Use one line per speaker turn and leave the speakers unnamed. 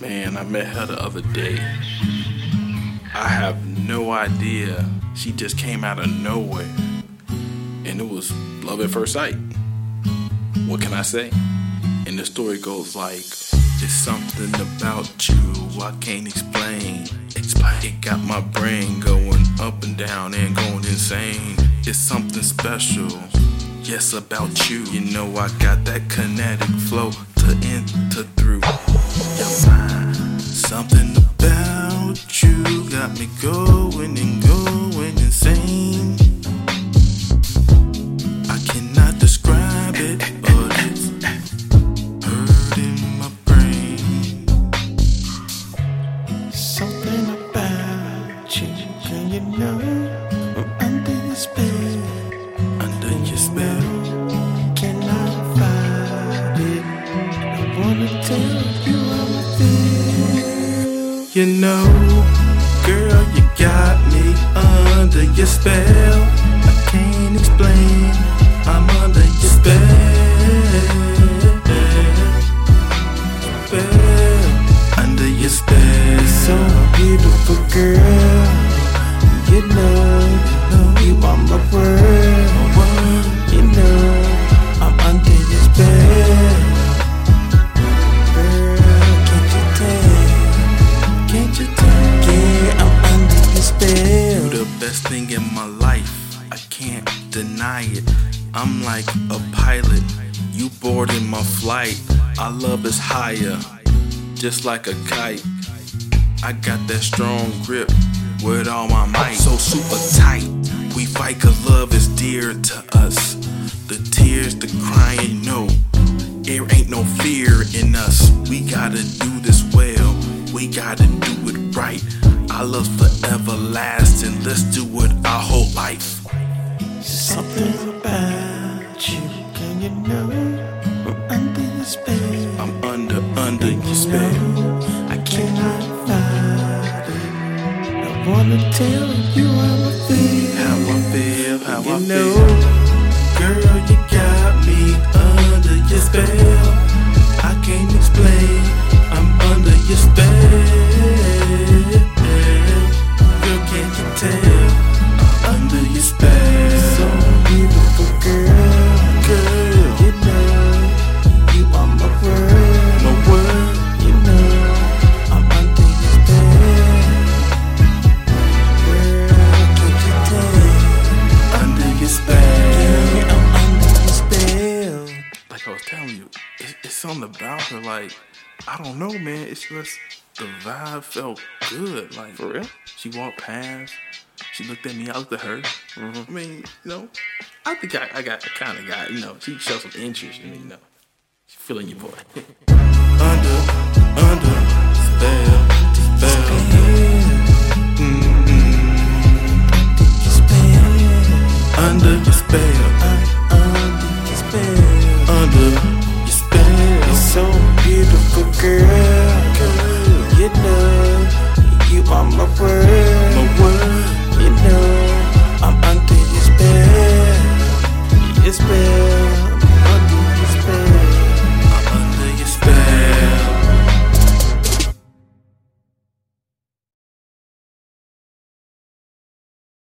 Man, I met her the other day. I have no idea. She just came out of nowhere. And it was love at first sight. What can I say? And the story goes like It's something about you I can't explain. Explain. It got my brain going up and down and going insane. It's something special. Yes, about you. You know I got that kinetic flow to enter through. Something about you got me going and going insane. I cannot describe it, but it's hurting my brain.
Something about you, girl, you know I'm under your spell. You
know, girl, you got me under your spell. I can't explain. I'm under your spell. Spell. Under your spell.
So beautiful, girl.
In my life. I can't deny it. I'm like a pilot. You boarding my flight. Our love is higher, just like a kite. I got that strong grip with all my might. So super tight. We fight cause love is dear to us. The tears, the crying, no. There ain't no fear in us. We gotta do this well. We gotta do it right. Our love's forever lasting. Let's do it our whole life.
Something about you, can you know? it? I'm under your spell.
I'm under, under your spell.
I cannot fight it. I wanna tell you how I feel.
How I feel, how
You
I
know.
feel. Something about her. Like I don't know, man. It's just the vibe felt good. Like
For real?
she walked past. She looked at me. I looked at her. I mean, you know, I think I, I got kind of got. You know, she showed some interest in me. You know, she feeling your boy. under, under spell, spell. Mm-hmm. Under your spell.